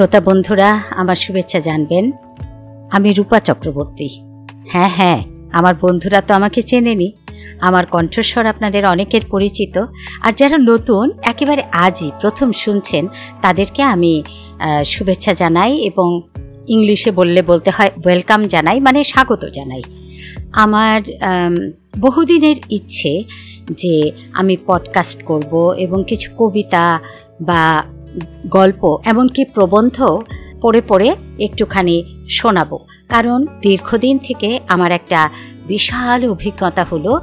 শ্রোতা বন্ধুরা, আমার শুভেচ্ছা জানবেন। আমি রূপা চক্রবর্তী। হ্যাঁ হ্যাঁ আমার বন্ধুরা তো আমাকে চেনেনি। আমার কণ্ঠস্বর আপনাদের অনেকের পরিচিত। আর যারা নতুন, একেবারে আজই প্রথম শুনছেন, তাদেরকে আমি শুভেচ্ছা জানাই এবং ইংলিশে বললে বলতে হয় ওয়েলকাম জানাই মানে স্বাগত জানাই। আমার বহুদিনের ইচ্ছে যে আমি পডকাস্ট করব এবং কিছু কবিতা বা গল্প এমনকি প্রবন্ধ পড়ে পড়ে একটুখানি শোনাবো। কারণ দীর্ঘদিন থেকে আমার একটা বিশাল অভিজ্ঞতা হলো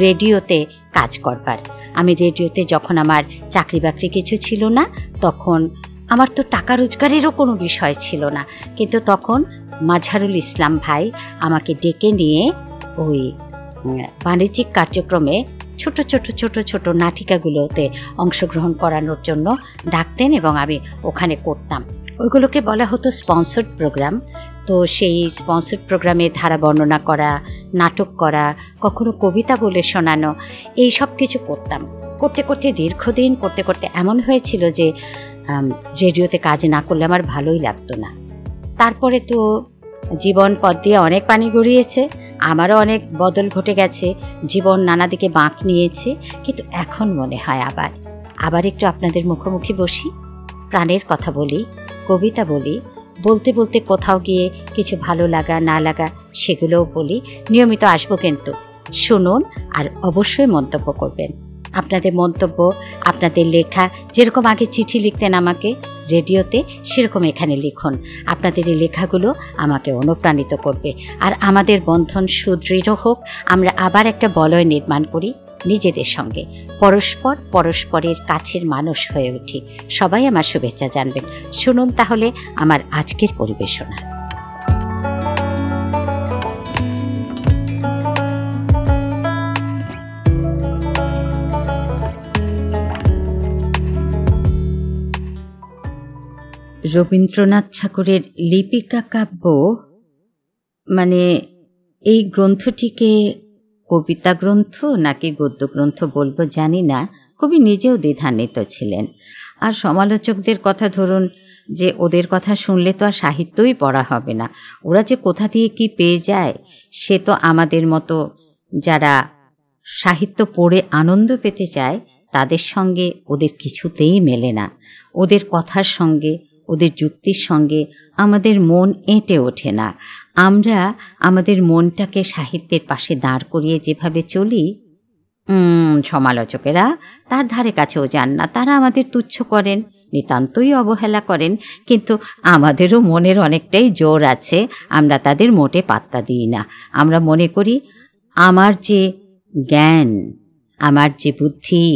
রেডিওতে কাজ করবার। আমি রেডিওতে যখন আমার চাকরি বাকরি কিছু ছিল না, তখন আমার তো টাকা রোজগারেরও কোনো বিষয় ছিল না। কিন্তু তখন মাঝারুল ইসলাম ভাই আমাকে ডেকে নিয়ে ওই বাণিজ্যিক কার্যক্রমে ছোট ছোট ছোট ছোট নাটিকাগুলোতে অংশগ্রহণ করানোর জন্য ডাকতেন এবং আমি ওখানে করতাম। ওইগুলোকে বলা হতো স্পন্সর্ড প্রোগ্রাম। তো সেই স্পন্সর্ড প্রোগ্রামে ধারা বর্ণনা করা, নাটক করা, কখনো কবিতা বলে শোনানো, এই সব কিছু করতাম। করতে করতে দীর্ঘদিন করতে করতে এমন হয়েছিল যে রেডিওতে কাজ না করলে আমার ভালোই লাগতো না। তারপরে তো জীবন পথ দিয়ে অনেক পানি গড়িয়েছে। আমারও অনেক বদল ঘটে গেছে, জীবন নানা দিকে বাঁক নিয়েছে, কিন্তু এখন মনে হয় আবার। আবার একটু আপনাদের মুখোমুখি বসি, প্রাণের কথা বলি, কবিতা বলি, বলতে বলতে কোথাও গিয়ে কিছু ভালো লাগা, না লাগা সেগুলোও বলি, নিয়মিত আসব কিন্তু। শুনুন আর অবশ্যই মন্তব্য করবেন। আপনাদের মন্তব্য, আপনাদের লেখা, যেরকম আগে চিঠি লিখতেন আমাকে রেডিওতে সেরকম এখানে লিখুন। আপনাদের এই লেখাগুলো আমাকে অনুপ্রাণিত করবে। আর আমাদের বন্ধন সুদৃঢ় হোক, আমরা আবার একটা বলয় নির্মাণ করি নিজেদের সঙ্গে। পরস্পর পরস্পরের কাছের মানুষ হয়ে উঠি। সবাই আমার শুভেচ্ছা জানবেন। শুনুন তাহলে আমার আজকের পরিবেশনা। রবীন্দ্রনাথ ঠাকুরের লিপিকা কাব্য মানে এই গ্রন্থটিকে কবিতা গ্রন্থ নাকি গদ্য গ্রন্থ বলব জানি না, কবি নিজেও দ্বিধান্বিত ছিলেন। আর সমালোচকদের কথা ধরুন, যে ওদের কথা শুনলে তো আর সাহিত্যই পড়া হবে না। ওরা যে কোথা দিয়ে কি পেয়ে যায়, সে তো আমাদের মতো যারা সাহিত্য পড়ে আনন্দ পেতে চায়, তাদের সঙ্গে ওদের কিছুতেই মেলে না। ওদের কথার সঙ্গে ওদের যুক্তির সঙ্গে আমাদের মন এঁটে ওঠে না। আমরা আমাদের মনটাকে সাহিত্যের পাশে দাঁড় করিয়ে যেভাবে চলি সমালোচকেরা তার ধারে কাছেও যান না। তারা আমাদের তুচ্ছ করেন, নিতান্তই অবহেলা করেন, কিন্তু আমাদেরও মনের অনেকটাই জোর আছে, আমরা তাদের মোটে পাত্তা দিই না। আমরা মনে করি, আমার যে জ্ঞান, আমার যে বুদ্ধি,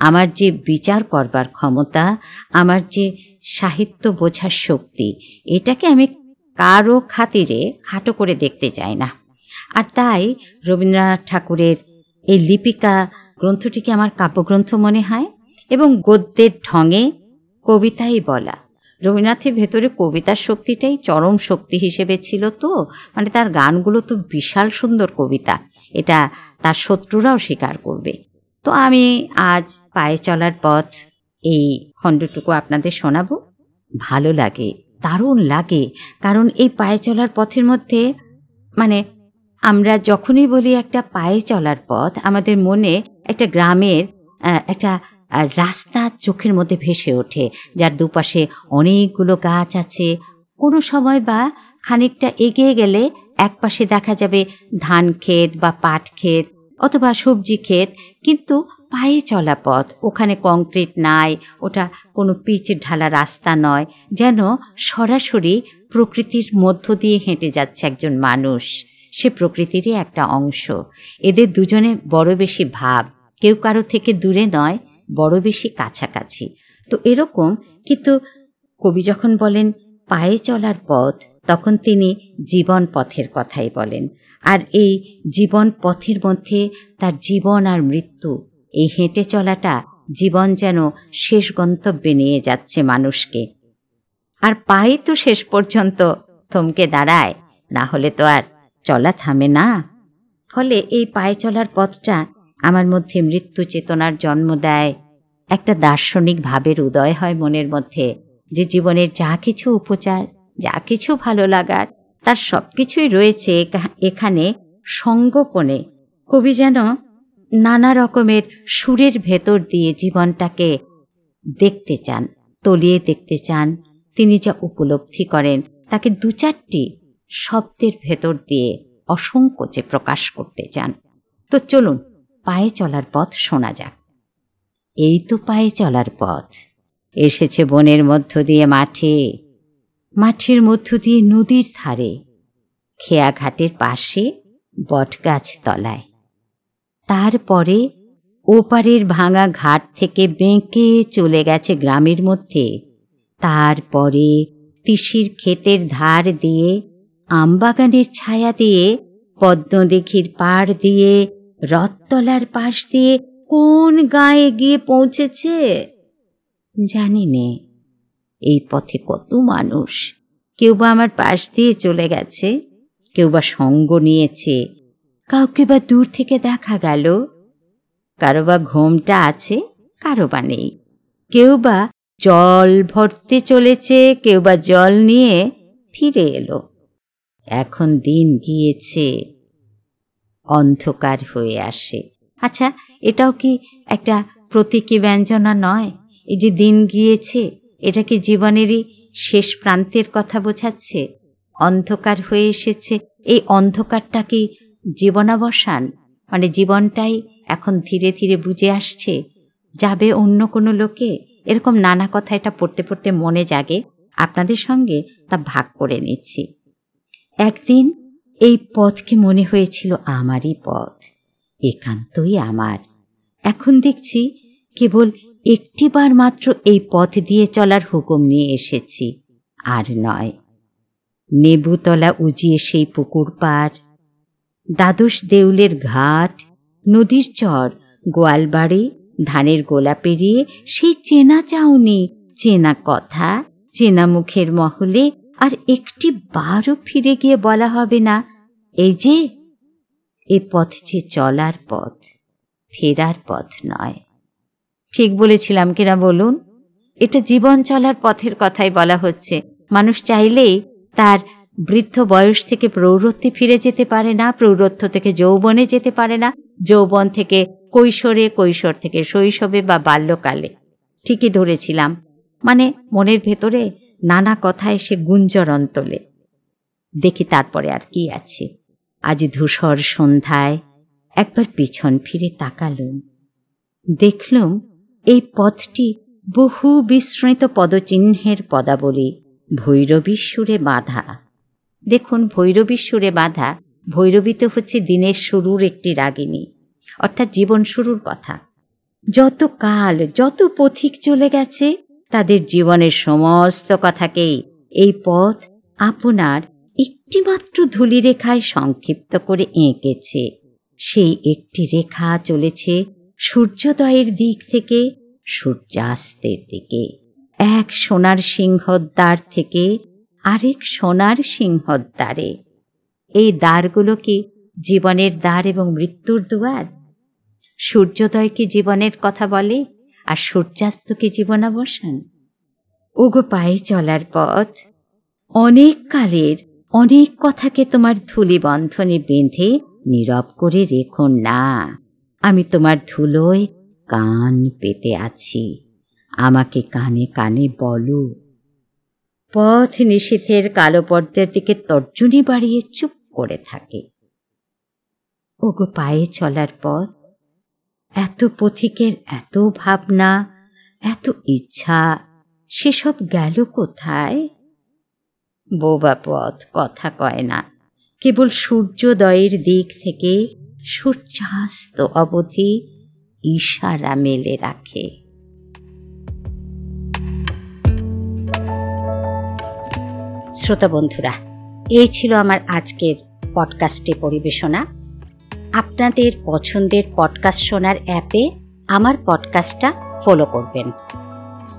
আমার যে বিচার করবার ক্ষমতা, আমার যে সাহিত্য বোঝার শক্তি। এটাকে আমি কারও খাতিরে খাটো করে দেখতে চাই না। আর তাই রবীন্দ্রনাথ ঠাকুরের এই লিপিকা গ্রন্থটিকে আমার কাব্যগ্রন্থ মনে হয় এবং গদ্যের ঢঙে কবিতাই বলা। রবীন্দ্রনাথের ভেতরে কবিতার শক্তিটাই চরম শক্তি হিসেবে ছিল তো মানে তার গানগুলো তো বিশাল সুন্দর কবিতা। এটা তার শত্রুরাও স্বীকার করবে। তো আমি আজ পায়ে চলার পথ এই খণ্ডটুকু আপনাদের শোনাবো? ভালো লাগে, দারুণ লাগে, কারণ এই পায়ে চলার পথের মধ্যে মানে আমরা যখনই বলি একটা পায়ে চলার পথ, আমাদের মনে একটা গ্রামের একটা রাস্তা চোখের মধ্যে ভেসে ওঠে, যার দুপাশে অনেকগুলো গাছ আছে। কোনো সময় বা খানিকটা এগিয়ে গেলে এক পাশে দেখা যাবে ধান ক্ষেত বা পাট ক্ষেত অথবা সবজি ক্ষেত, কিন্তু পায়ে চলা পথ। ওখানে কংক্রিট নাই, ওটা কোনো পিচ ঢালা রাস্তা নয়। যেন সরাসরি প্রকৃতির মধ্য দিয়ে হেঁটে যাচ্ছে একজন মানুষ। সে প্রকৃতিরই একটা অংশ। এদের দুজনে বড় বেশি ভাব। কেউ কারও থেকে দূরে নয়, বড় বেশি কাছাকাছি। তো এরকম কিন্তু কবি যখন বলেন, পায়ে চলার পথ তখন তিনি জীবন পথের কথাই বলেন। আর এই জীবন পথের মধ্যে তার জীবন আর মৃত্যু এই হেঁটে চলাটা জীবন যেন শেষ গন্তব্যে নিয়ে যাচ্ছে মানুষকে। আর পায়ে তো শেষ পর্যন্ত থমকে দাঁড়ায়, না হলে তো আর চলা থামে না। ফলে এই পায়ে চলার পথটা আমার মধ্যে মৃত্যু চেতনার জন্ম দেয়। একটা দার্শনিক ভাবের উদয় হয় মনের মধ্যে যে জীবনের যা কিছু উপচার, যা কিছু ভালো লাগার, তার সব কিছুই রয়েছে এখানে সঙ্গোপনে। কবি যেন নানা রকমের সুরের ভেতর দিয়ে জীবনটাকে দেখতে চান, তলিয়ে দেখতে চান। তিনি যা উপলব্ধি করেন, তাকে দু চারটি শব্দের ভেতর দিয়ে অসংকোচে প্রকাশ করতে চান। তো চলুন, পায়ে চলার পথ শোনা যাক। এই তো পায়ে চলার পথ। এসেছে বনের মধ্য দিয়ে মাঠে। মাঠের মধ্য দিয়ে নদীর ধারে। খেয়াঘাটের পাশে বটগাছ তলায়। তারপরে ওপারের ভাঙা ঘাট থেকে বেঁকে চলে গেছে গ্রামের মধ্যে। তারপরে তিসির ক্ষেতের ধার দিয়ে, আমবাগানের ছায়া দিয়ে, পদ্মদিঘির পাড় দিয়ে, রথতলার পাশ দিয়ে কোন গায়ে গিয়ে পৌঁছেছে? জানি নে, এই পথে কত মানুষ। কেউ বা আমার পাশ দিয়ে চলে গেছে, কেউ বা সঙ্গ নিয়েছে কাউকে বা দূর থেকে দেখা গেল, কারও বা ঘোমটা আছে, কারও বা নেই। কেউ বা জল ভরতে চলেছে, কেউ বা জল নিয়ে ফিরে এলো। এখন দিন গিয়েছে, অন্ধকার হয়ে আসে। আচ্ছা এটাও কি একটা প্রতীকী ব্যঞ্জনা নয়? এই যে দিন গিয়েছে, এটা কি জীবনেরই শেষ প্রান্তের কথা বোঝাচ্ছে? অন্ধকার হয়ে এসেছে, এই অন্ধকারটা কি জীবনাবসান মানে জীবনটাই এখন ধীরে ধীরে বুঝে আসছে, যাবে অন্য কোনো লোকে? এরকম নানা কথা এটা পড়তে পড়তে মনে জাগে। আপনাদের সঙ্গে তা ভাগ করে নিচ্ছি। একদিন এই পথকে মনে হয়েছিল আমারই পথ, একান্তই আমার। এখন দেখছি কেবল একটিবার মাত্র এই পথ দিয়ে চলার হুকুম নিয়ে এসেছি, আর নয়। নেবুতলা উজিয়ে সেই পুকুর পাড় দ্বাদশ দেউলের ঘাট, নদীর চর গোয়ালবাড়ি ধানের গোলা পেরিয়ে সেই চেনা চাউনি, চেনা কথা, চেনা মুখের মহলে আর একটি বারও ফিরে গিয়ে বলা হবে না। এই যে, এ পথ যে চলার পথ, ফেরার পথ নয়। ঠিক বলেছিলাম কিনা বলুন? এটা জীবন চলার পথের কথাই বলা হচ্ছে। মানুষ চাইলেই তার বৃদ্ধ বয়স থেকে প্রৌঢ়ত্বে ফিরে যেতে পারে না, প্রৌঢ়ত্ব থেকে যৌবনে যেতে পারে না, যৌবন থেকে কৈশোরে, কৈশোর থেকে শৈশবে বা বাল্যকালে। ঠিকই ধরেছিলাম। মানে মনের ভেতরে নানা কথা এসে গুঞ্জরণ তোলে দেখি তারপরে আর কি আছে। আজ ধূসর সন্ধ্যায় একবার পিছন ফিরে তাকালুম। দেখলুম এই পথটি বহু বিস্মৃত পদচিহ্নের পদাবলী ভৈরবীশ্বরে বাঁধা। দেখুন, ভৈরবী সুরে বাঁধা, ভৈরবী তো হচ্ছে দিনের শুরুর একটি রাগিনী, অর্থাৎ জীবন শুরুর কথা। যত কাল, যত পথিক চলে গেছে, তাদের জীবনের সমস্ত কথাকেই এই পথ আপনার একটিমাত্র ধূলিরেখায় সংক্ষিপ্ত করে এঁকেছে। সেই একটি রেখা চলেছে সূর্যোদয়ের দিক থেকে সূর্যাস্তের দিকে। এক সোনার সিংহদ্বার থেকে আরেক সোনার সিংহদ্বারে। এই দ্বারগুলো কি জীবনের দ্বার এবং মৃত্যুর দুয়ার? সূর্যোদয় কি জীবনের কথা বলে আর সূর্যাস্ত কি জীবনাবসান? ওগো পায়ে চলার পথ। অনেক কালের অনেক কথাকে তোমার ধুলি বন্ধনে বেঁধে নীরব করে রেখো না। আমি তোমার ধুলোয় কান পেতে আছি। আমাকে কানে কানে বলো পথ নিষেধের কালো পর্দার দিকে তর্জনী বাড়িয়ে চুপ করে থাকে। ওগো পায়ে চলার পথ, এত পথিকের এত ভাবনা, এত ইচ্ছা, সেসব গেল কোথায়? বোবা পথ কথা কয় না, কেবল সূর্যোদয়ের দিক থেকে সূর্যাস্ত অবধি ইশারা মেলে রাখে। শ্রোতা বন্ধুরা, এই ছিল আমার আজকের পডকাস্টে পরিবেশনা। আপনাদের পছন্দের পডকাস্ট শোনার অ্যাপে আমার পডকাস্টটা ফলো করবেন।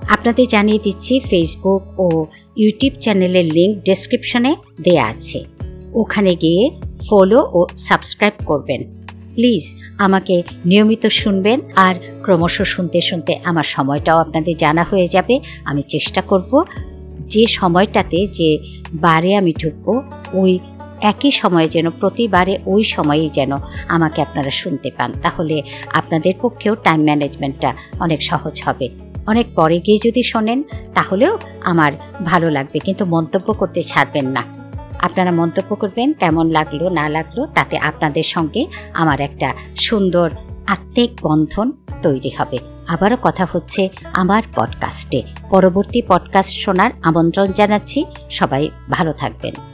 আপনাদের জানিয়ে দিচ্ছি ফেসবুক ও ইউটিউব চ্যানেলের লিঙ্ক ডেসক্রিপশনে দেয়া আছে। ওখানে গিয়ে ফলো ও সাবস্ক্রাইব করবেন। প্লিজ আমাকে নিয়মিত শুনবেন আর ক্রমশ শুনতে শুনতে আমার সময়টাও আপনাদের জানা হয়ে যাবে। আমি চেষ্টা করব যে সময়টাতে যে বারে আমি ঢুকবো, ওই একই সময়ে যেন, প্রতিবারে ওই সময়েই যেন আমাকে আপনারা শুনতে পান। তাহলে আপনাদের পক্ষেও টাইম ম্যানেজমেন্টটা অনেক সহজ হবে। অনেক পরে গিয়ে যদি শোনেন, তাহলেও আমার ভালো লাগবে। কিন্তু মন্তব্য করতে ছাড়বেন না। আপনারা মন্তব্য করবেন, কেমন লাগল, না লাগল, তাতে আপনাদের সঙ্গে আমার একটা সুন্দর আত্মিক বন্ধন তৈরি হবে। আবারও কথা হচ্ছে আমার পডকাস্টে পরবর্তী পডকাস্ট শোনার আমন্ত্রণ জানাচ্ছি। সবাই ভালো থাকবেন।